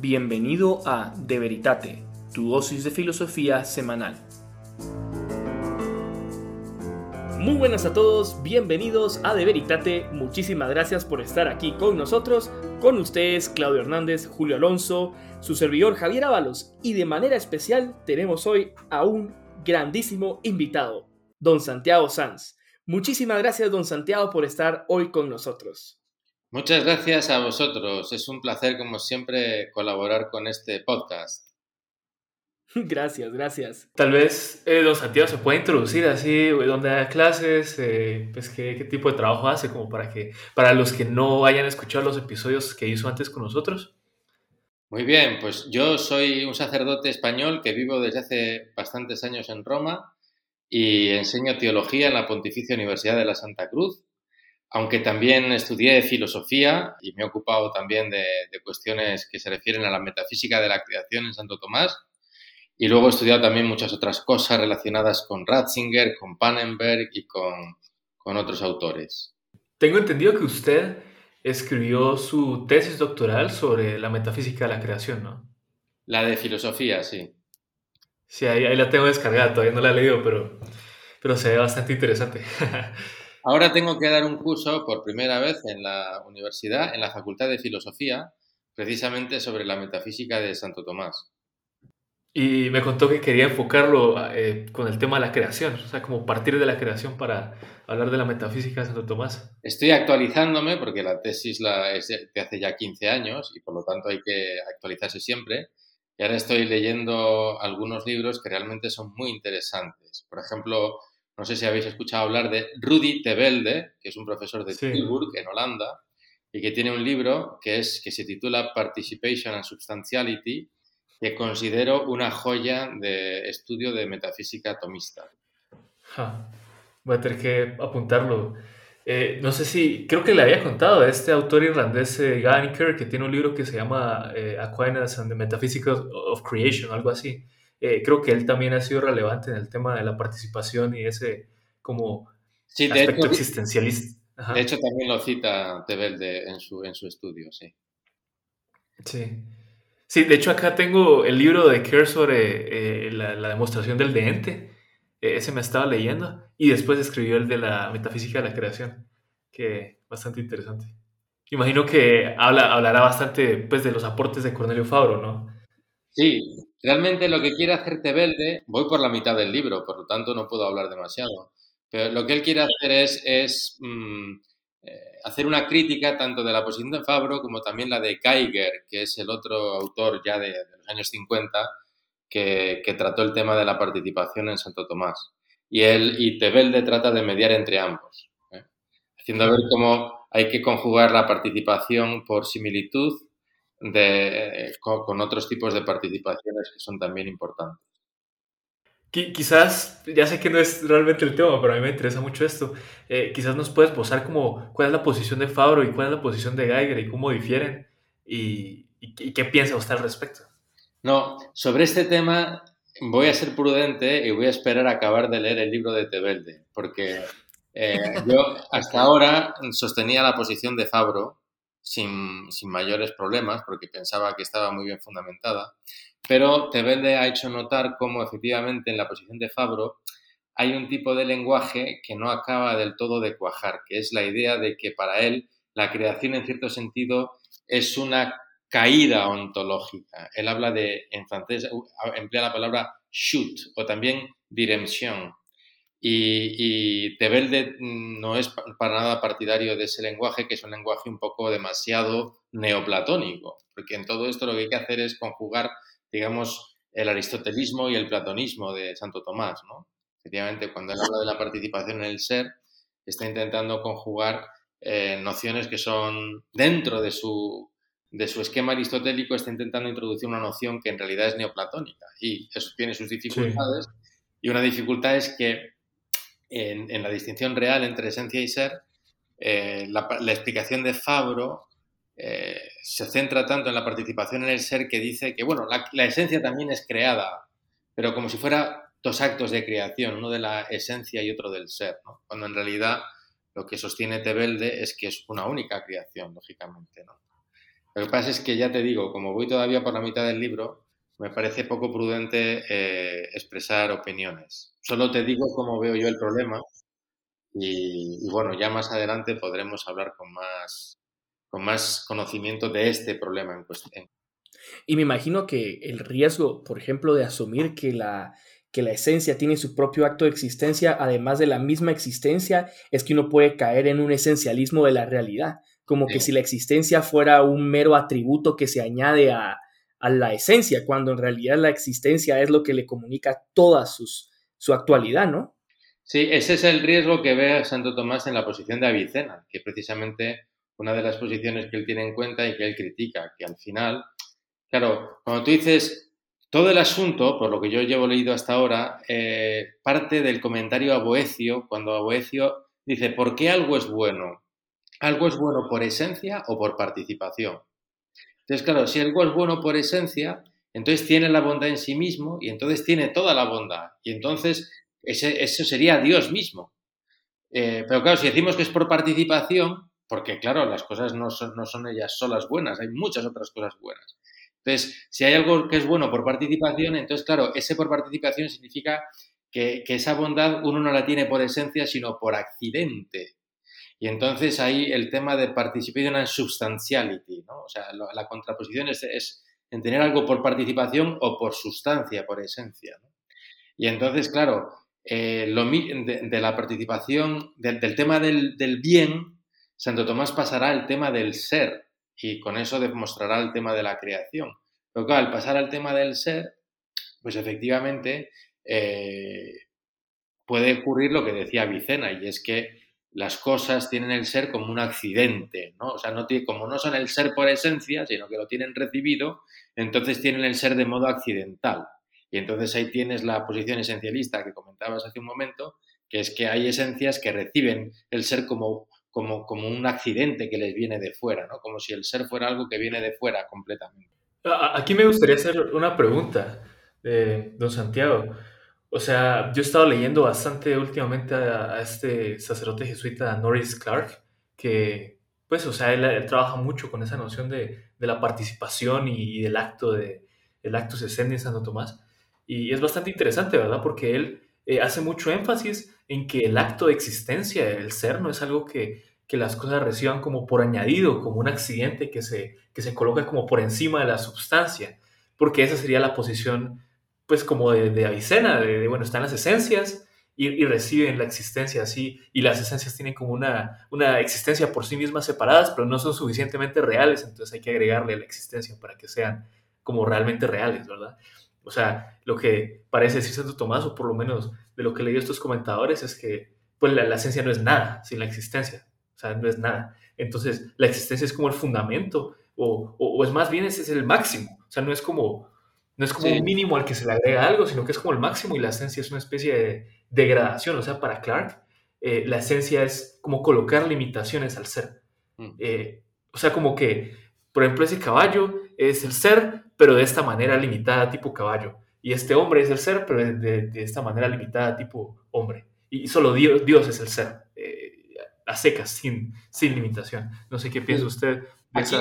Bienvenido a De Veritate, tu dosis de filosofía semanal. Muy buenas a todos, bienvenidos a De Veritate. Muchísimas gracias por estar aquí con nosotros, con ustedes Claudio Hernández, Julio Alonso, su servidor Javier Ábalos y de manera especial tenemos hoy a un grandísimo invitado, don Santiago Sanz. Muchísimas gracias, don Santiago, por estar hoy con nosotros. Muchas gracias a vosotros. Es un placer, como siempre, colaborar con este podcast. Gracias, gracias. Tal vez eh, don Santiago se puede introducir así, dónde da clases, eh, pues qué, qué, tipo de trabajo hace, como para que para los que no hayan escuchado los episodios que hizo antes con nosotros. Muy bien, pues yo soy un sacerdote español que vivo desde hace bastantes años en Roma y enseño teología en la Pontificia Universidad de la Santa Cruz aunque también estudié filosofía y me he ocupado también de, cuestiones que se refieren a la metafísica de la creación en Santo Tomás. Y luego he estudiado también muchas otras cosas relacionadas con Ratzinger, con Pannenberg y con, con otros autores. Tengo entendido que usted escribió su tesis doctoral sobre la metafísica de la creación, ¿no? La de filosofía, sí. Sí, ahí, ahí la tengo descargada, todavía no la he leído, pero, pero se ve bastante interesante. Ahora tengo que dar un curso por primera vez en la universidad, en la Facultad de Filosofía, precisamente sobre la metafísica de Santo Tomás. Y me contó que quería enfocarlo eh, con el tema de la creación, o sea, como partir de la creación para hablar de la metafísica de Santo Tomás. Estoy actualizándome porque la tesis la es de hace ya 15 años y por lo tanto hay que actualizarse siempre. Y ahora estoy leyendo algunos libros que realmente son muy interesantes. Por ejemplo, no sé si habéis escuchado hablar de Rudy Tevelde, que es un profesor de Tilburg, en Holanda, y que tiene un libro que, es, que se titula Participation and Substantiality, que considero una joya de estudio de metafísica atomista. Voy a tener que apuntarlo. Eh, no sé si, creo que le había contado a este autor irlandés, eh, que tiene un libro que se llama eh, Aquinas and the Metaphysics of Creation, algo así. Eh, creo que él también ha sido relevante en el tema de la participación y ese como aspecto existencialista. De hecho, también lo cita Tebelde en su, en su estudio, sí. Sí. Sí, de hecho acá tengo el libro de Kerr sobre eh, la, demostración del deente. E, ese me estaba leyendo. Y después escribió el de la metafísica de la creación, que bastante interesante. Imagino que habla, hablará bastante pues, de los aportes de Cornelio Fabro, ¿no? Sí, Realmente lo que quiere hacer Tebelde, voy por la mitad del libro, por lo tanto no puedo hablar demasiado, pero lo que él quiere hacer es, es mm, eh, hacer una crítica tanto de la posición de Fabro como también la de Geiger, que es el otro autor ya de, los años 50 que, que, trató el tema de la participación en Santo Tomás. Y él y Tebelde trata de mediar entre ambos, ¿eh? haciendo ver cómo hay que conjugar la participación por similitud de, con, otros tipos de participaciones que son también importantes. Quizás, ya sé que no es realmente el tema, pero a mí me interesa mucho esto. Eh, quizás nos puedes posar como cuál es la posición de Fabro y cuál es la posición de Geiger y cómo difieren y, qué piensa usted al respecto. No, sobre este tema voy a ser prudente y voy a esperar a acabar de leer el libro de Tebelde, porque eh, yo hasta ahora sostenía la posición de Fabro sin, sin, mayores problemas, porque pensaba que estaba muy bien fundamentada. Pero Tebelde ha hecho notar cómo efectivamente en la posición de Fabro hay un tipo de lenguaje que no acaba del todo de cuajar, que es la idea de que para él la creación en cierto sentido es una caída ontológica. Él habla de, en francés, emplea la palabra chute o también direction, y, y, Tebelde no es para nada partidario de ese lenguaje, que es un lenguaje un poco demasiado neoplatónico, porque en todo esto lo que hay que hacer es conjugar, digamos, el aristotelismo y el platonismo de Santo Tomás, ¿no? Efectivamente, cuando él habla de la participación en el ser, está intentando conjugar eh, nociones que son dentro de su, de su esquema aristotélico, está intentando introducir una noción que en realidad es neoplatónica y eso tiene sus dificultades. Y una dificultad es que en, la distinción real entre esencia y ser, eh, la, explicación de Fabro eh, se centra tanto en la participación en el ser que dice que, bueno, la, esencia también es creada, pero como si fuera dos actos de creación, uno de la esencia y otro del ser, cuando en realidad lo que sostiene Tebelde es que es una única creación, lógicamente. ¿no? Lo que pasa es que ya te digo, como voy todavía por la mitad del libro, me parece poco prudente eh, expresar opiniones. Solo te digo cómo veo yo el problema y, bueno, ya más adelante podremos hablar con más, con más conocimiento de este problema en cuestión. Y me imagino que el riesgo, por ejemplo, de asumir que la, que la esencia tiene su propio acto de existencia, además de la misma existencia, es que uno puede caer en un esencialismo de la realidad, como que si la existencia fuera un mero atributo que se añade a, a la esencia, cuando en realidad la existencia es lo que le comunica toda su actualidad, ¿no? Sí, ese es el riesgo que ve Santo Tomás en la posición de Avicena, que precisamente una de las posiciones que él tiene en cuenta y que él critica, que al final, claro, cuando tú dices todo el asunto, por lo que yo llevo leído hasta ahora, eh, parte del comentario a Boecio, cuando a Boecio dice, ¿por qué algo es bueno? ¿Algo es bueno por esencia o por participación? Entonces, claro, si algo es bueno por esencia, entonces tiene la bondad en sí mismo y entonces tiene toda la bondad. Y entonces ese, eso sería Dios mismo. Eh, pero claro, si decimos que es por participación, porque claro, las cosas no son, ellas solas buenas, hay muchas otras cosas buenas. Entonces, si hay algo que es bueno por participación, entonces claro, ese por participación significa que esa bondad uno no la tiene por esencia, sino por accidente. Y entonces ahí el tema de participación and substantiality, ¿no? O sea, la contraposición es, es, en tener algo por participación o por sustancia, por esencia. Y entonces, claro, eh, lo, de, la participación, del, tema del, del, bien, Santo Tomás pasará al tema del ser y con eso demostrará el tema de la creación. Pero claro, al pasar al tema del ser, pues efectivamente eh, puede ocurrir lo que decía Vicena, y es que las cosas tienen el ser como un accidente, ¿no? O sea, no tiene, como no son el ser por esencia, sino que lo tienen recibido, entonces tienen el ser de modo accidental. Y entonces ahí tienes la posición esencialista que comentabas hace un momento, que es que hay esencias que reciben el ser como, como, como un accidente que les viene de fuera, ¿no? Como si el ser fuera algo que viene de fuera completamente. Aquí me gustaría hacer una pregunta, de don Santiago. O sea, yo he estado leyendo bastante últimamente a, este sacerdote jesuita Norris Clark, que, pues, o sea, él, trabaja mucho con esa noción de, de la participación y, del acto de el essendi en Santo Tomás. Y es bastante interesante, ¿verdad? Porque él eh, hace mucho énfasis en que el acto de existencia, el ser, no es algo que, que las cosas reciban como por añadido, como un accidente que se, que se coloca como por encima de la substancia, porque esa sería la posición pues como de, de Avicena, de, bueno, están las esencias y, reciben la existencia así, y las esencias tienen como una, una existencia por sí mismas separadas, pero no son suficientemente reales, entonces hay que agregarle la existencia para que sean como realmente reales, ¿verdad? O sea, lo que parece decir Santo Tomás, o por lo menos de lo que leído estos comentadores, es que pues la, esencia no es nada sin la existencia, o sea, no es nada. Entonces, la existencia es como el fundamento, o, o, es más bien ese es el máximo, o sea, no es como no es como un mínimo al que se le agrega algo, sino que es como el máximo y la esencia es una especie de degradación. O sea, para Clark, eh, la esencia es como colocar limitaciones al ser. Mm. Eh, o sea, como que, por ejemplo, ese caballo es el ser, pero de esta manera limitada, tipo caballo. Y este hombre es el ser, pero de, de, esta manera limitada, tipo hombre. Y solo Dios, Dios es el ser, eh, a secas, sin, sin limitación. No sé qué piensa usted Aquí,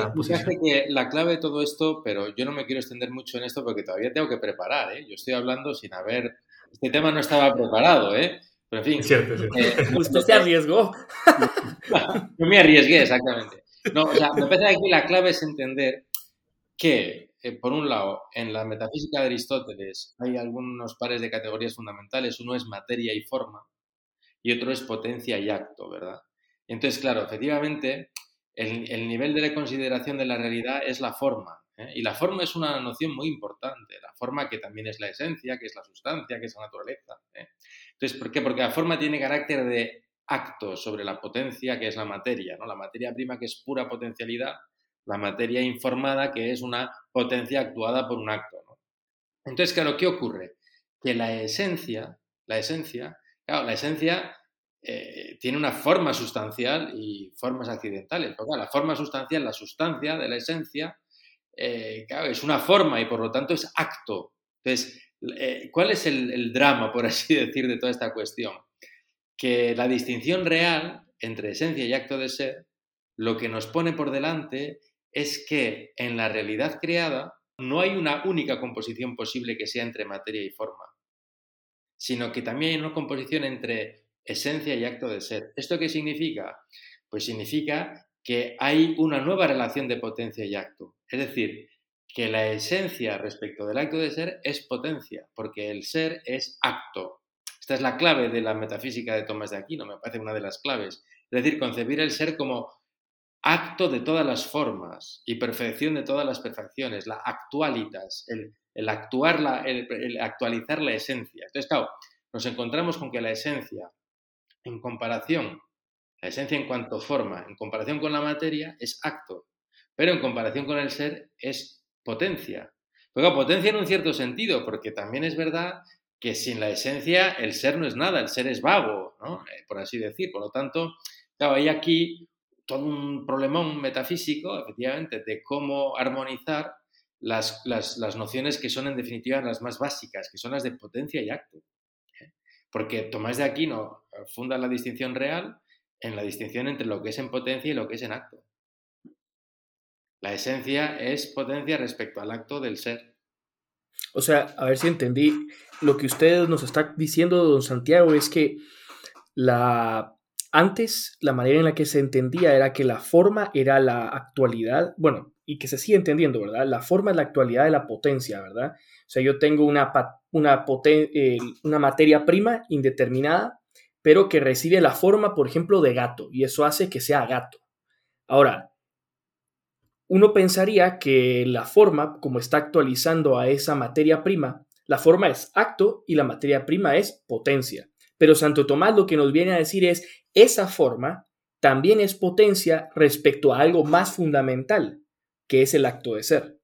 que la clave de todo esto, pero yo no me quiero extender mucho en esto porque todavía tengo que preparar, ¿eh? Yo estoy hablando sin haber... Este tema no estaba preparado, ¿eh? Pero en fin... Es cierto, Eh, Usted se arriesgó. Yo me arriesgué, exactamente. No, o sea, me parece que aquí la clave es entender que, eh, por un lado, en la metafísica de Aristóteles hay algunos pares de categorías fundamentales. Uno es materia y forma y otro es potencia y acto, ¿verdad? Entonces, claro, efectivamente, el, nivel de consideración de la realidad es la forma. ¿eh? Y la forma es una noción muy importante. La forma que también es la esencia, que es la sustancia, que es la naturaleza. ¿eh? Entonces, ¿por qué? Porque la forma tiene carácter de acto sobre la potencia, que es la materia. ¿no? La materia prima, que es pura potencialidad. La materia informada, que es una potencia actuada por un acto. Entonces, claro, ¿qué ocurre? Que la esencia, la esencia, claro, la esencia eh, tiene una forma sustancial y formas accidentales. la forma sustancial, la sustancia de la esencia, eh, es una forma y por lo tanto es acto. Entonces, eh, ¿cuál es el, drama, por así decir, de toda esta cuestión? Que la distinción real entre esencia y acto de ser, lo que nos pone por delante es que en la realidad creada no hay una única composición posible que sea entre materia y forma, sino que también hay una composición entre esencia y acto de ser. ¿Esto qué significa? Pues significa que hay una nueva relación de potencia y acto. Es decir, que la esencia respecto del acto de ser es potencia, porque el ser es acto. Esta es la clave de la metafísica de Tomás de Aquino, me parece una de las claves. Es decir, concebir el ser como acto de todas las formas y perfección de todas las perfecciones, la actualitas, el, actuar, la, el, actualizar la esencia. Entonces, nos encontramos con que la esencia, en comparación, la esencia en cuanto forma, en comparación con la materia, es acto, pero en comparación con el ser es potencia. Pero potencia en un cierto sentido, porque también es verdad que sin la esencia el ser no es nada, el ser es vago, ¿no? Eh, por así decir. Por lo tanto, claro, hay aquí todo un problemón metafísico, efectivamente, de cómo armonizar las, nociones que son en definitiva las más básicas, que son las de potencia y acto. ¿eh? Porque Tomás de Aquino funda la distinción real en la distinción entre lo que es en potencia y lo que es en acto. La esencia es potencia respecto al acto del ser. O sea, a ver si entendí. Lo que usted nos está diciendo, don Santiago, es que la antes, la manera en la que se entendía era que la forma era la actualidad, bueno, y que se sigue entendiendo, ¿verdad? La forma es la actualidad de la potencia, ¿verdad? O sea, yo tengo una, eh, una materia prima indeterminada, pero que recibe la forma, por ejemplo, de gato, y eso hace que sea gato. Ahora, uno pensaría que la forma, como está actualizando a esa materia prima, la forma es acto y la materia prima es potencia. Pero Santo Tomás lo que nos viene a decir es, esa forma también es potencia respecto a algo más fundamental, que es el acto de ser.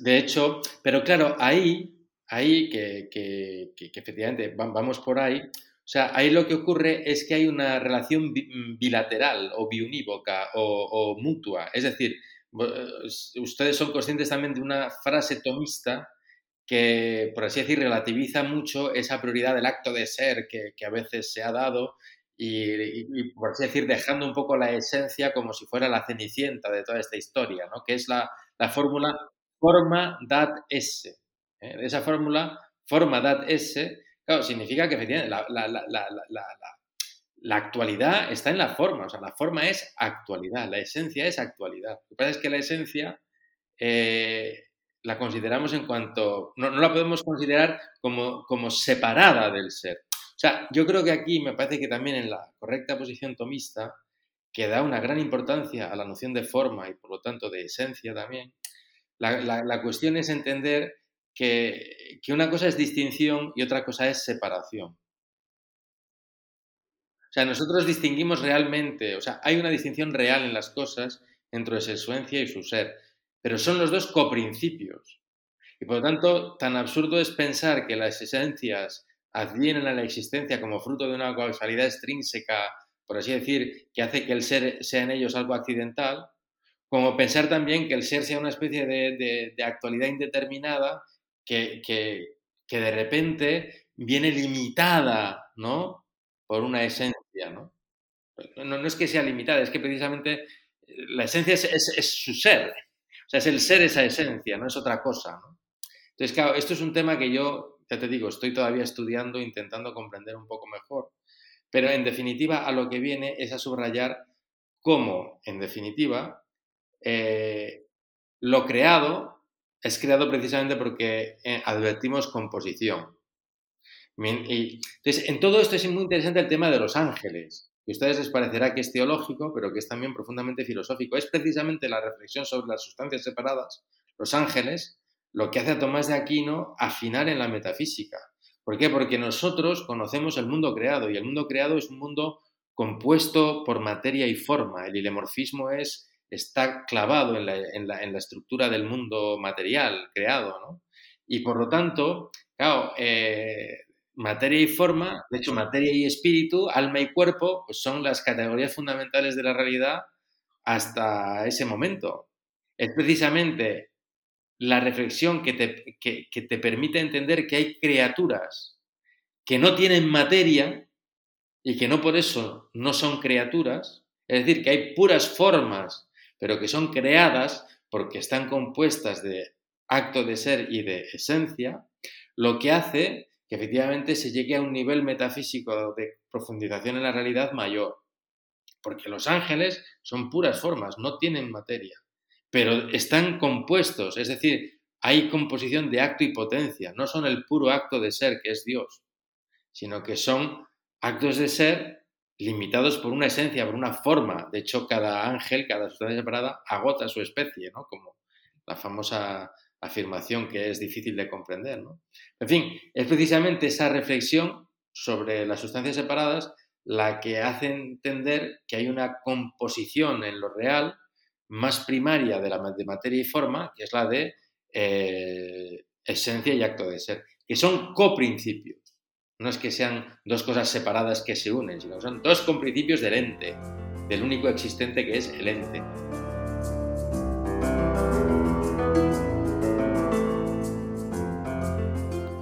De hecho, pero claro, ahí, ahí que, que, efectivamente vamos por ahí, o sea, ahí lo que ocurre es que hay una relación bilateral o biunívoca o, mutua. Es decir, ustedes son conscientes también de una frase tomista que, por así decir, relativiza mucho esa prioridad del acto de ser que, a veces se ha dado y, por así decir, dejando un poco la esencia como si fuera la cenicienta de toda esta historia, ¿no? que es la, fórmula forma dat S. ¿eh? Esa fórmula, forma dat S, claro, significa que efectivamente la, actualidad está en la forma, o sea, la forma es actualidad, la esencia es actualidad. Lo que pasa es que la esencia eh, la consideramos en cuanto, no, la podemos considerar como, como separada del ser. O sea, yo creo que aquí me parece que también en la correcta posición tomista, que da una gran importancia a la noción de forma y por lo tanto de esencia también, la, cuestión es entender que, una cosa es distinción y otra cosa es separación. O sea, nosotros distinguimos realmente, o sea, hay una distinción real en las cosas entre su esencia y su ser pero son los dos coprincipios. Y por lo tanto, tan absurdo es pensar que las esencias advienen a la existencia como fruto de una causalidad extrínseca, por así decir, que hace que el ser sea en ellos algo accidental, como pensar también que el ser sea una especie de, actualidad indeterminada que, de repente viene limitada, ¿no? Por una esencia, ¿no? No, es que sea limitada, es que precisamente la esencia es su ser, o sea, es el ser esa esencia, no es otra cosa. Entonces, claro, esto es un tema que yo, ya te digo, estoy todavía estudiando, intentando comprender un poco mejor. Pero en definitiva, a lo que viene es a subrayar cómo, en definitiva, eh, lo creado es creado precisamente porque eh, advertimos composición. Y, entonces, en todo esto es muy interesante el tema de los ángeles a ustedes les parecerá que es teológico, pero que es también profundamente filosófico. Es precisamente la reflexión sobre las sustancias separadas, los ángeles, lo que hace a Tomás de Aquino afinar en la metafísica. ¿Por qué? Porque nosotros conocemos el mundo creado y el mundo creado es un mundo compuesto por materia y forma. El ilemorfismo es, está clavado en la, estructura del mundo material creado. Y por lo tanto, claro, eh, materia y forma, de hecho materia y espíritu, alma y cuerpo, pues son las categorías fundamentales de la realidad hasta ese momento. Es precisamente la reflexión que te, que te permite entender que hay criaturas que no tienen materia y que no por eso no son criaturas, es decir, que hay puras formas, pero que son creadas porque están compuestas de acto de ser y de esencia, lo que hace que efectivamente se llegue a un nivel metafísico de profundización en la realidad mayor. Porque los ángeles son puras formas, no tienen materia, pero están compuestos, es decir, hay composición de acto y potencia, no son el puro acto de ser que es Dios, sino que son actos de ser limitados por una esencia, por una forma. De hecho, cada ángel, cada sustancia separada, agota su especie, ¿no? Como la famosa afirmación que es difícil de comprender. En fin, es precisamente esa reflexión sobre las sustancias separadas la que hace entender que hay una composición en lo real más primaria de la de materia y forma, que es la de eh, esencia y acto de ser, que son coprincipios. No es que sean dos cosas separadas que se unen, sino que son dos coprincipios del ente, del único existente que es el ente.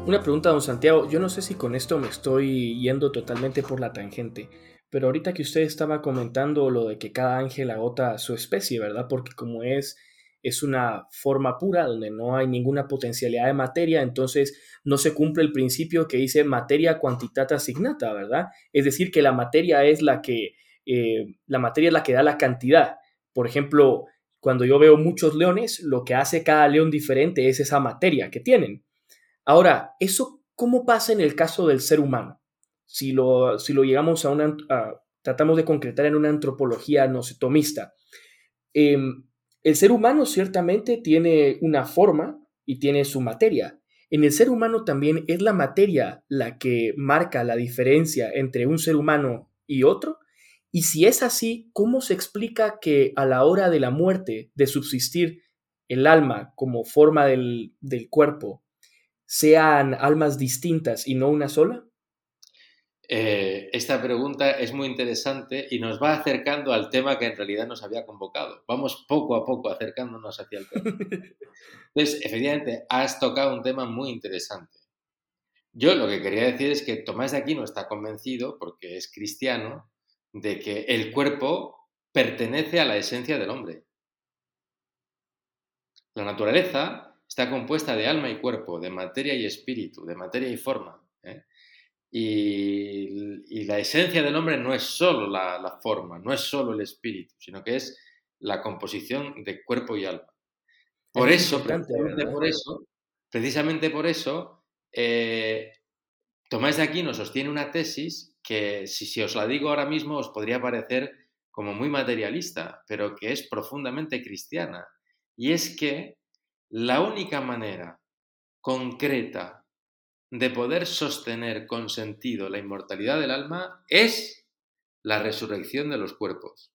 Una pregunta, don Santiago. Yo no sé si con esto me estoy yendo totalmente por la tangente, pero ahorita que usted estaba comentando lo de que cada ángel agota su especie, ¿verdad? Porque como es es una forma pura donde no hay ninguna potencialidad de materia, entonces no se cumple el principio que dice materia quantitata asignata, ¿verdad? Es decir, que la materia es la que, eh, la materia es la que da la cantidad. Por ejemplo, cuando yo veo muchos leones, lo que hace cada león diferente es esa materia que tienen. Ahora, ¿eso cómo pasa en el caso del ser humano? Si lo, si lo llegamos a una, tratamos de concretar en una antropología nocetomista. Eh, el ser humano ciertamente tiene una forma y tiene su materia. En el ser humano también es la materia la que marca la diferencia entre un ser humano y otro. Y si es así, ¿cómo se explica que a la hora de la muerte, de subsistir el alma como forma del, del cuerpo, sean almas distintas y no una sola? Eh, esta pregunta es muy interesante y nos va acercando al tema que en realidad nos había convocado. Vamos poco a poco acercándonos hacia el tema. Entonces, efectivamente, has tocado un tema muy interesante. Yo lo que quería decir es que Tomás de Aquino está convencido, porque es cristiano, de que el cuerpo pertenece a la esencia del hombre. La naturaleza está compuesta de alma y cuerpo, de materia y espíritu, de materia y forma. ¿eh? Y, la esencia del hombre no es solo la, forma, no es solo el espíritu, sino que es la composición de cuerpo y alma. Por eso, precisamente por eso, precisamente por eso, eh, Tomás de Aquino sostiene una tesis que, si, si os la digo ahora mismo, os podría parecer como muy materialista, pero que es profundamente cristiana. Y es que la única manera concreta de poder sostener con sentido la inmortalidad del alma es la resurrección de los cuerpos.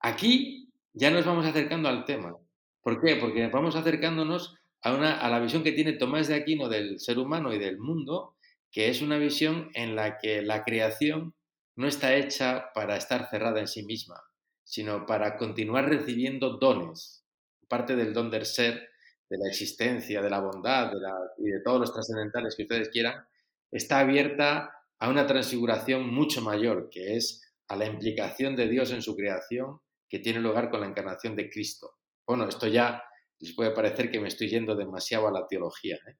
Aquí ya nos vamos acercando al tema. ¿Por qué? Porque vamos acercándonos a, una, a la visión que tiene Tomás de Aquino del ser humano y del mundo, que es una visión en la que la creación no está hecha para estar cerrada en sí misma, sino para continuar recibiendo dones, parte del don del ser de la existencia, de la bondad y de todos los trascendentales que ustedes quieran, está abierta a una transfiguración mucho mayor, que es a la implicación de Dios en su creación que tiene lugar con la encarnación de Cristo. Bueno, esto ya les puede parecer que me estoy yendo demasiado a la teología, ¿eh?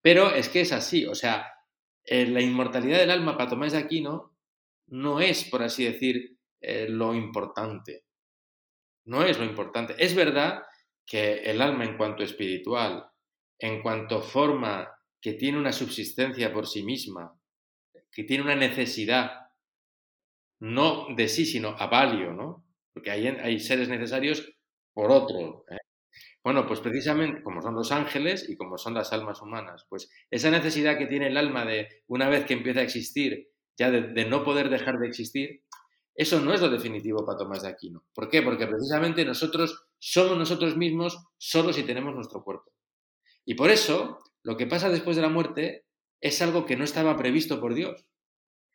pero es que es así, o sea, eh, la inmortalidad del alma para Tomás de Aquino no es, por así decir, eh, lo importante. No es lo importante. Es verdad que el alma en cuanto espiritual, en cuanto forma que tiene una subsistencia por sí misma, que tiene una necesidad, no de sí, sino a valio, ¿no? Porque hay, hay seres necesarios por otro. ¿eh? Bueno, pues precisamente como son los ángeles y como son las almas humanas, pues esa necesidad que tiene el alma de, una vez que empieza a existir, ya de no poder dejar de existir, eso no es lo definitivo para Tomás de Aquino. ¿Por qué? Porque precisamente nosotros somos nosotros mismos solo si tenemos nuestro cuerpo. Y por eso, lo que pasa después de la muerte es algo que no estaba previsto por Dios.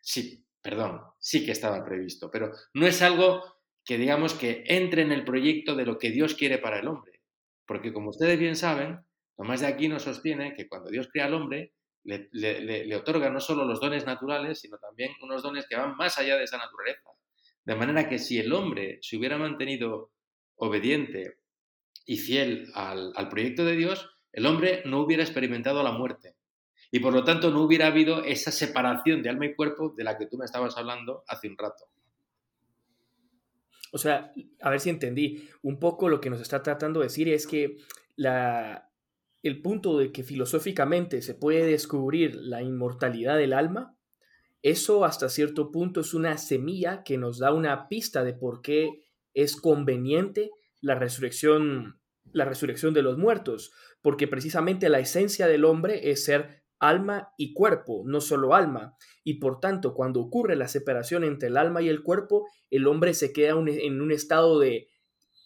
Sí, perdón, sí que estaba previsto, pero no es algo que digamos que entre en el proyecto de lo que Dios quiere para el hombre. Porque como ustedes bien saben, Tomás de Aquino sostiene que cuando Dios crea al hombre, le, le otorga no solo los dones naturales, sino también unos dones que van más allá de esa naturaleza. De manera que si el hombre se hubiera mantenido obediente y fiel al, al proyecto de Dios, el hombre no hubiera experimentado la muerte. Y por lo tanto no hubiera habido esa separación de alma y cuerpo de la que tú me estabas hablando hace un rato. O sea, a ver si entendí. Un poco lo que nos está tratando de decir es que la, el punto de que filosóficamente se puede descubrir la inmortalidad del alma, eso hasta cierto punto es una semilla que nos da una pista de por qué es conveniente la resurrección, la resurrección de los muertos, porque precisamente la esencia del hombre es ser alma y cuerpo, no solo alma, y por tanto cuando ocurre la separación entre el alma y el cuerpo, el hombre se queda en un estado de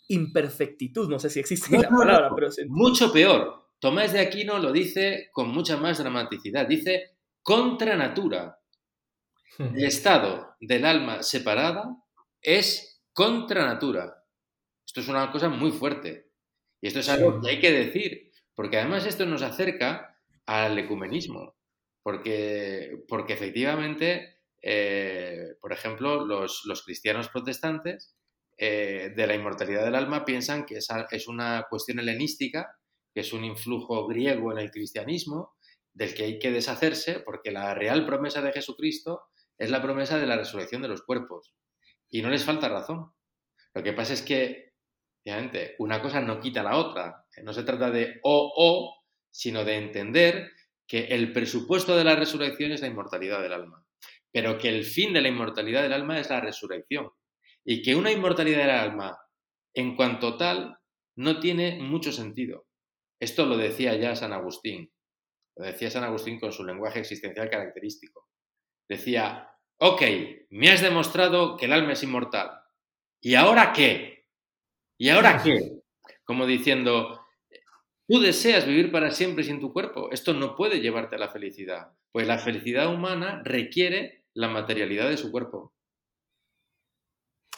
imperfectitud, no sé si existe la palabra, pero... Mucho peor, Tomás de Aquino lo dice con mucha más dramaticidad. Dice contra natura. El estado del alma separada es contra natura. Esto es una cosa muy fuerte. Y esto es algo que hay que decir, porque además esto nos acerca al ecumenismo. Porque, porque efectivamente, eh, por ejemplo, los, cristianos protestantes eh, de la inmortalidad del alma piensan que es una cuestión helenística que es un influjo griego en el cristianismo, del que hay que deshacerse, porque la real promesa de Jesucristo es la promesa de la resurrección de los cuerpos. Y no les falta razón. Lo que pasa es que, obviamente, una cosa no quita la otra. No se trata de o o, sino de entender que el presupuesto de la resurrección es la inmortalidad del alma, pero que el fin de la inmortalidad del alma es la resurrección. Y que una inmortalidad del alma, en cuanto tal, no tiene mucho sentido. Esto lo decía ya San Agustín. Lo decía San Agustín con su lenguaje existencial característico. Decía, ok, me has demostrado que el alma es inmortal. ¿Y ahora qué? ¿Y ahora qué? Como diciendo, tú deseas vivir para siempre sin tu cuerpo. Esto no puede llevarte a la felicidad. Pues la felicidad humana requiere la materialidad de su cuerpo.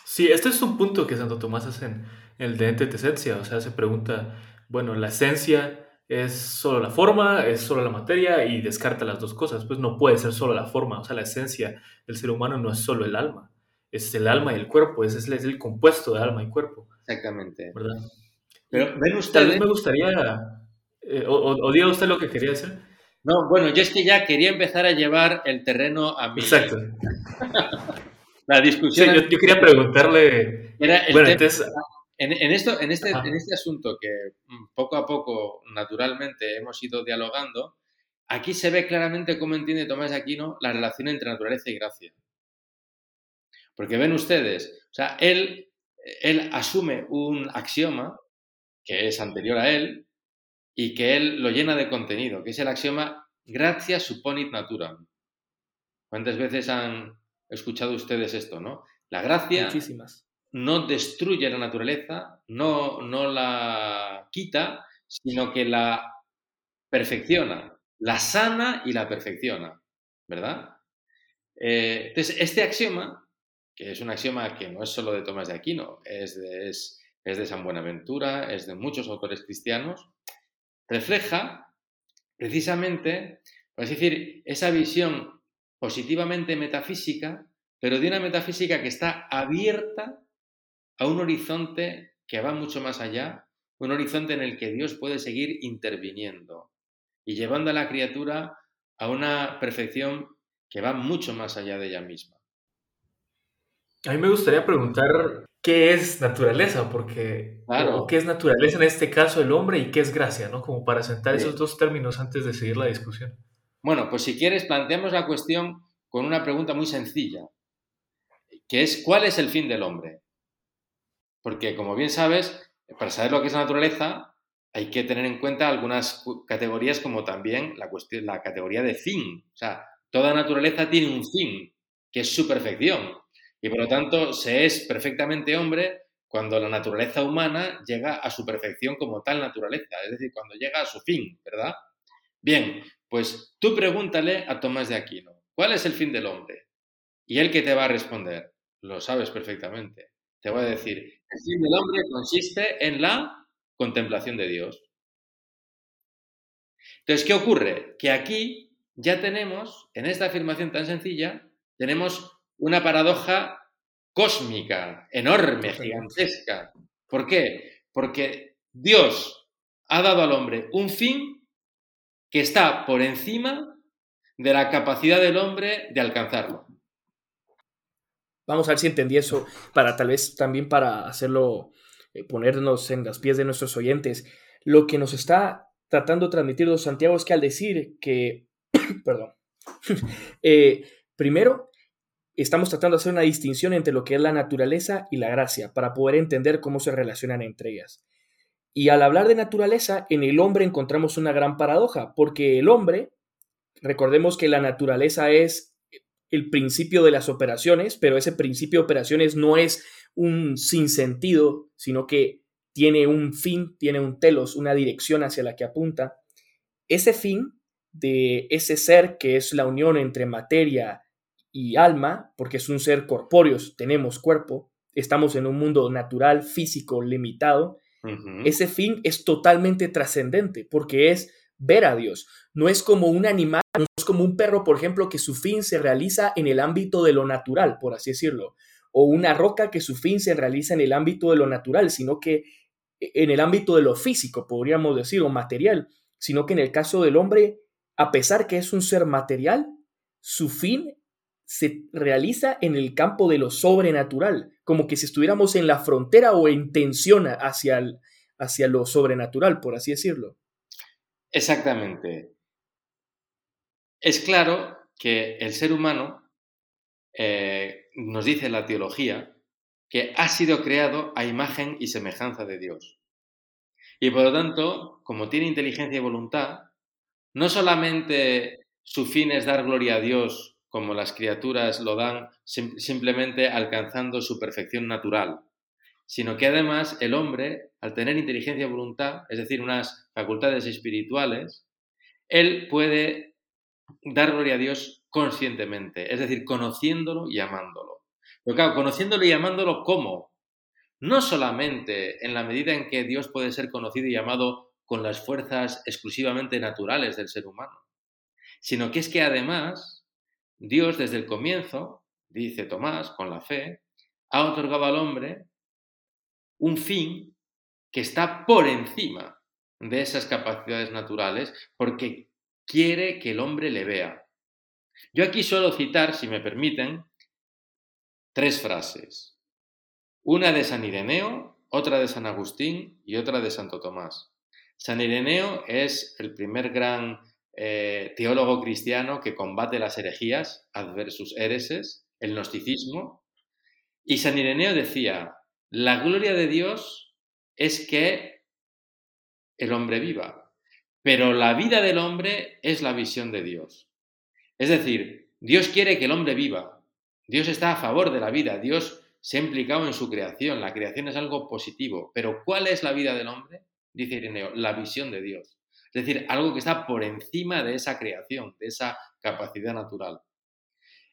Sí, este es un punto que Santo Tomás hace en el de ente esencia. O sea, se pregunta, bueno, la esencia es solo la forma, es solo la materia y descarta las dos cosas. Pues no puede ser solo la forma, o sea, la esencia del ser humano no es solo el alma, es el alma y el cuerpo, es, es el compuesto de alma y cuerpo. Exactamente. ¿Verdad? Pero ven Tal vez me gustaría, eh, o, o, diga usted lo que quería decir. No, bueno, yo es que ya quería empezar a llevar el terreno a mí. Exacto. la discusión. Sí, yo, quería preguntarle. Era el bueno, entonces, en, esto, en, este, en este asunto que mm, poco a poco, naturalmente, hemos ido dialogando, aquí se ve claramente cómo entiende Tomás Aquino la relación entre naturaleza y gracia. Porque ven ustedes, o sea, él, él asume un axioma que es anterior a él y que él lo llena de contenido, que es el axioma gracia supponit naturam. ¿Cuántas veces han escuchado ustedes esto, no? La gracia Muchísimas no destruye la naturaleza, no, no la quita, sino que la perfecciona, la sana y la perfecciona, ¿verdad? Eh, entonces, este axioma, que es un axioma que no es solo de Tomás de Aquino, es de, es, de San Buenaventura, es de muchos autores cristianos, refleja precisamente, es decir, esa visión positivamente metafísica, pero de una metafísica que está abierta a un horizonte que va mucho más allá, un horizonte en el que Dios puede seguir interviniendo y llevando a la criatura a una perfección que va mucho más allá de ella misma. A mí me gustaría preguntar qué es naturaleza, porque claro. qué es naturaleza en este caso el hombre y qué es gracia, ¿no? Como para sentar esos dos términos antes de seguir la discusión. Bueno, pues si quieres planteamos la cuestión con una pregunta muy sencilla, que es ¿cuál es el fin del hombre? Porque, como bien sabes, para saber lo que es la naturaleza, hay que tener en cuenta algunas categorías como también la, cuestión, la categoría de fin. O sea, toda naturaleza tiene un fin, que es su perfección. Y por lo tanto, se es perfectamente hombre cuando la naturaleza humana llega a su perfección como tal naturaleza, es decir, cuando llega a su fin, ¿verdad? Bien, pues tú pregúntale a Tomás de Aquino, ¿cuál es el fin del hombre? Y él que te va a responder, lo sabes perfectamente. Te voy a decir, el fin del hombre consiste en la contemplación de Dios. Entonces, ¿qué ocurre? Que aquí ya tenemos, en esta afirmación tan sencilla, tenemos una paradoja cósmica, enorme, gigantesca. ¿Por qué? Porque Dios ha dado al hombre un fin que está por encima de la capacidad del hombre de alcanzarlo. Vamos a ver si entendí eso para tal vez también para hacerlo, eh, ponernos en los pies de nuestros oyentes. Lo que nos está tratando de transmitir Don Santiago es que al decir que, perdón, eh, primero estamos tratando de hacer una distinción entre lo que es la naturaleza y la gracia para poder entender cómo se relacionan entre ellas. Y al hablar de naturaleza, en el hombre encontramos una gran paradoja, porque el hombre, recordemos que la naturaleza es el principio de las operaciones, pero ese principio de operaciones no es un sinsentido, sino que tiene un fin, tiene un telos, una dirección hacia la que apunta. Ese fin de ese ser que es la unión entre materia y alma, porque es un ser corpóreo, tenemos cuerpo, estamos en un mundo natural, físico, limitado, ese fin es totalmente trascendente, porque es ver a Dios. No es como un animal, no es como un perro, por ejemplo, que su fin se realiza en el ámbito de lo natural, por así decirlo, o una roca que su fin se realiza en el ámbito de lo natural, sino que en el ámbito de lo físico, podríamos decir, o material, sino que en el caso del hombre, a pesar que es un ser material, su fin se realiza en el campo de lo sobrenatural, como que si estuviéramos en la frontera o en hacia, hacia lo sobrenatural, por así decirlo. Exactamente. Es claro que el ser humano, eh, nos dice la teología, que ha sido creado a imagen y semejanza de Dios. Y por lo tanto, como tiene inteligencia y voluntad, no solamente su fin es dar gloria a Dios como las criaturas lo dan simplemente alcanzando su perfección natural, sino que además el hombre, al tener inteligencia y voluntad, es decir, unas facultades espirituales, él puede dar gloria a Dios conscientemente, es decir, conociéndolo y amándolo. Pero claro, conociéndolo y amándolo, ¿cómo? No solamente en la medida en que Dios puede ser conocido y amado con las fuerzas exclusivamente naturales del ser humano, sino que es que además Dios desde el comienzo, dice Tomás, con la fe, ha otorgado al hombre un fin que está por encima de esas capacidades naturales porque quiere que el hombre le vea. Yo aquí suelo citar, si me permiten, tres frases. Una de San Ireneo, otra de San Agustín y otra de Santo Tomás. San Ireneo es el primer gran eh, teólogo cristiano que combate las herejías, adversus hereses, el gnosticismo. Y San Ireneo decía, la gloria de Dios es que el hombre viva, pero la vida del hombre es la visión de Dios. Es decir, Dios quiere que el hombre viva. Dios está a favor de la vida. Dios se ha implicado en su creación. La creación es algo positivo. Pero ¿cuál es la vida del hombre? Dice Ireneo, la visión de Dios. Es decir, algo que está por encima de esa creación, de esa capacidad natural.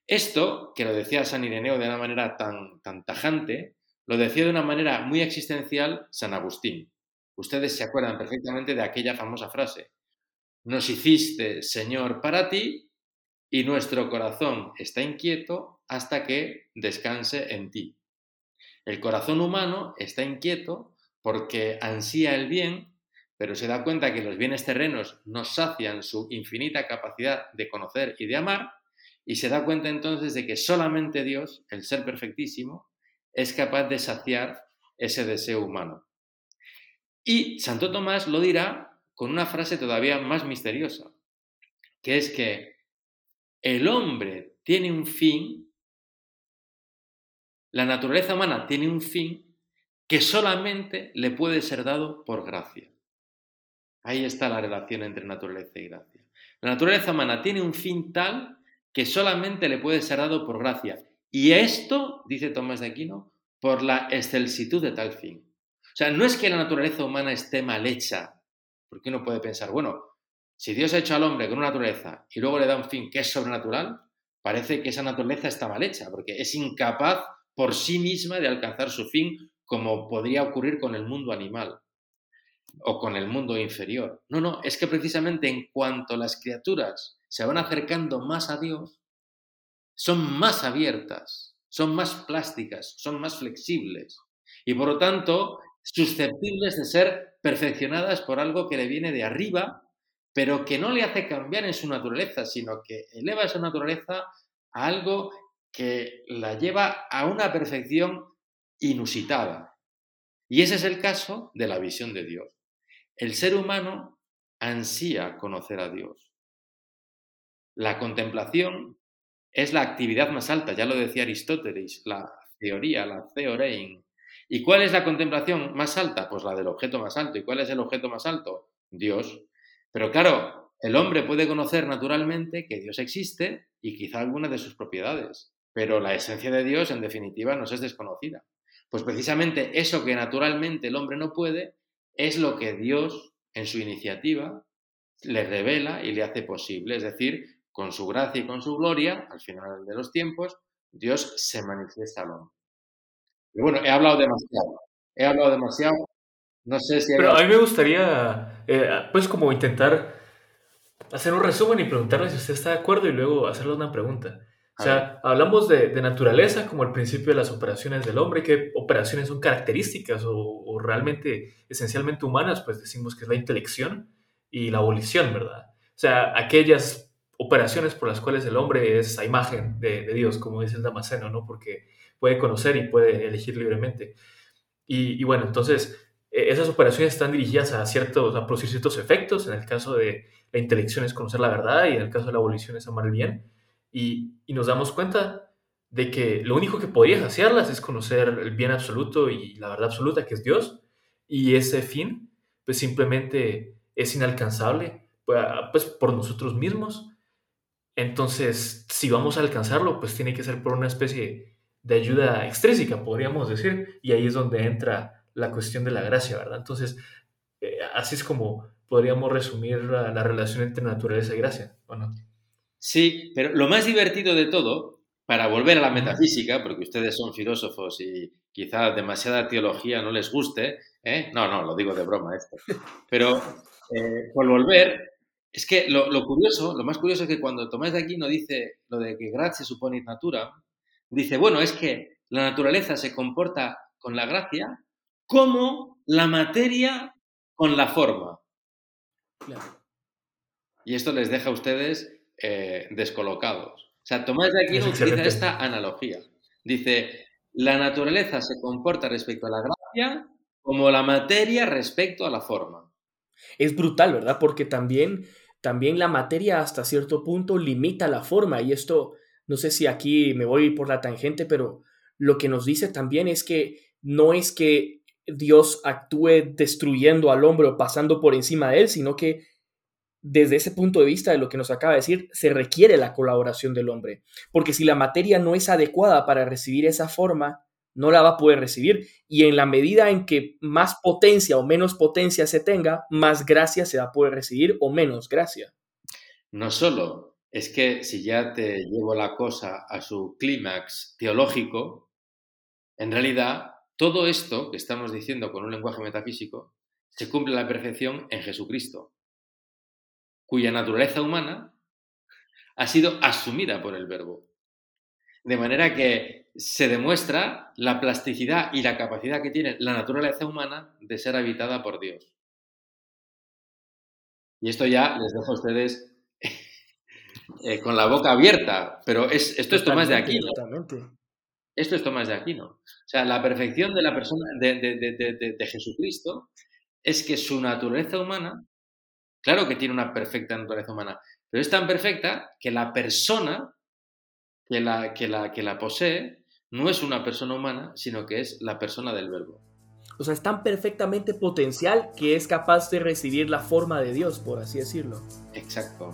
Esto, que lo decía San Ireneo de una manera tan, tajante, lo decía de una manera muy existencial San Agustín. Ustedes se acuerdan perfectamente de aquella famosa frase. Nos hiciste, Señor, para ti, y nuestro corazón está inquieto hasta que descanse en ti. El corazón humano está inquieto porque ansía el bien, pero se da cuenta que los bienes terrenos no sacian su infinita capacidad de conocer y de amar, y se da cuenta entonces de que solamente Dios, el ser perfectísimo, es capaz de saciar ese deseo humano. Y Santo Tomás lo dirá con una frase todavía más misteriosa, que es que el hombre tiene un fin, la naturaleza humana tiene un fin que solamente le puede ser dado por gracia. Ahí está la relación entre naturaleza y gracia. La naturaleza humana tiene un fin tal que solamente le puede ser dado por gracia. Y esto, dice Tomás de Aquino, por la excelsitud de tal fin. O sea, no es que la naturaleza humana esté mal hecha, porque uno puede pensar, bueno, si Dios ha hecho al hombre con una naturaleza y luego le da un fin que es sobrenatural, parece que esa naturaleza está mal hecha, porque es incapaz por sí misma de alcanzar su fin, como podría ocurrir con el mundo animal o con el mundo inferior. No, no, es que precisamente en cuanto las criaturas se van acercando más a Dios, son más abiertas, son más plásticas, son más flexibles. Y por lo tanto, susceptibles de ser perfeccionadas por algo que le viene de arriba, pero que no le hace cambiar en su naturaleza, sino que eleva esa naturaleza a algo que la lleva a una perfección inusitada. Y ese es el caso de la visión de Dios. El ser humano ansía conocer a Dios. La contemplación es la actividad más alta, ya lo decía Aristóteles, la teoría, la theorein. ¿Y cuál es la contemplación más alta? Pues la del objeto más alto. ¿Y cuál es el objeto más alto? Dios. Pero claro, el hombre puede conocer naturalmente que Dios existe y quizá algunas de sus propiedades, pero la esencia de Dios en definitiva nos es desconocida. Pues precisamente eso que naturalmente el hombre no puede es lo que Dios en su iniciativa le revela y le hace posible. Es decir, con su gracia y con su gloria, al final de los tiempos, Dios se manifiesta al hombre. Y bueno, he hablado demasiado. He hablado demasiado. No sé si... Pero a mí me gustaría, eh, pues como intentar hacer un resumen y preguntarle si usted está de acuerdo y luego hacerle una pregunta. O sea, hablamos de, naturaleza como el principio de las operaciones del hombre, qué operaciones son características o, realmente esencialmente humanas, pues decimos que es la intelección y la abolición, ¿verdad? O sea, aquellas operaciones por las cuales el hombre es a imagen de, Dios, como dice el Damasceno, ¿no? Porque puede conocer y puede elegir libremente. Y, bueno, entonces, e, esas operaciones están dirigidas a, ciertos, a producir ciertos efectos. En el caso de la intelección es conocer la verdad y en el caso de la abolición es amar el bien y, nos damos cuenta de que lo único que podría saciarlas es conocer el bien absoluto y la verdad absoluta que es Dios. Y ese fin, pues simplemente es inalcanzable pues, pues por nosotros mismos. Entonces, si vamos a alcanzarlo, pues tiene que ser por una especie de ayuda extrínseca, podríamos decir. Y ahí es donde entra la cuestión de la gracia, ¿verdad? Entonces, eh, así es como podríamos resumir la, la, relación entre naturaleza y gracia, ¿o no? Sí, pero lo más divertido de todo, para volver a la metafísica, porque ustedes son filósofos y quizá demasiada teología no les guste, ¿eh? no, no, lo digo de broma esto, pero eh, por volver, es que lo, curioso, lo más curioso es que cuando Tomás de Aquino dice lo de que gracia supone natura, dice, bueno, es que la naturaleza se comporta con la gracia como la materia con la forma. Y esto les deja a ustedes eh, descolocados. O sea, Tomás de Aquino utiliza esta analogía. Dice, la naturaleza se comporta respecto a la gracia como la materia respecto a la forma. Es brutal, ¿verdad? Porque también, también la materia hasta cierto punto limita la forma y esto, no sé si aquí me voy por la tangente, pero lo que nos dice también es que no es que Dios actúe destruyendo al hombre o pasando por encima de él, sino que desde ese punto de vista de lo que nos acaba de decir, se requiere la colaboración del hombre, porque si la materia no es adecuada para recibir esa forma, no la va a poder recibir y en la medida en que más potencia o menos potencia se tenga, más gracia se va a poder recibir o menos gracia. No solo, es que si ya te llevo la cosa a su clímax teológico, en realidad todo esto que estamos diciendo con un lenguaje metafísico se cumple a la perfección en Jesucristo cuya naturaleza humana ha sido asumida por el verbo. De manera que se demuestra la plasticidad y la capacidad que tiene la naturaleza humana de ser habitada por Dios. Y esto ya les dejo a ustedes eh, con la boca abierta, pero es, esto es Tomás de Aquino. Esto es Tomás de Aquino. O sea, la perfección de la persona de Jesucristo es que su naturaleza humana Claro que tiene una perfecta naturaleza humana, pero es tan perfecta que la persona que la, que la, que la posee no es una persona humana, sino que es la persona del verbo. O sea, es tan perfectamente potencial que es capaz de recibir la forma de Dios, por así decirlo. Exacto.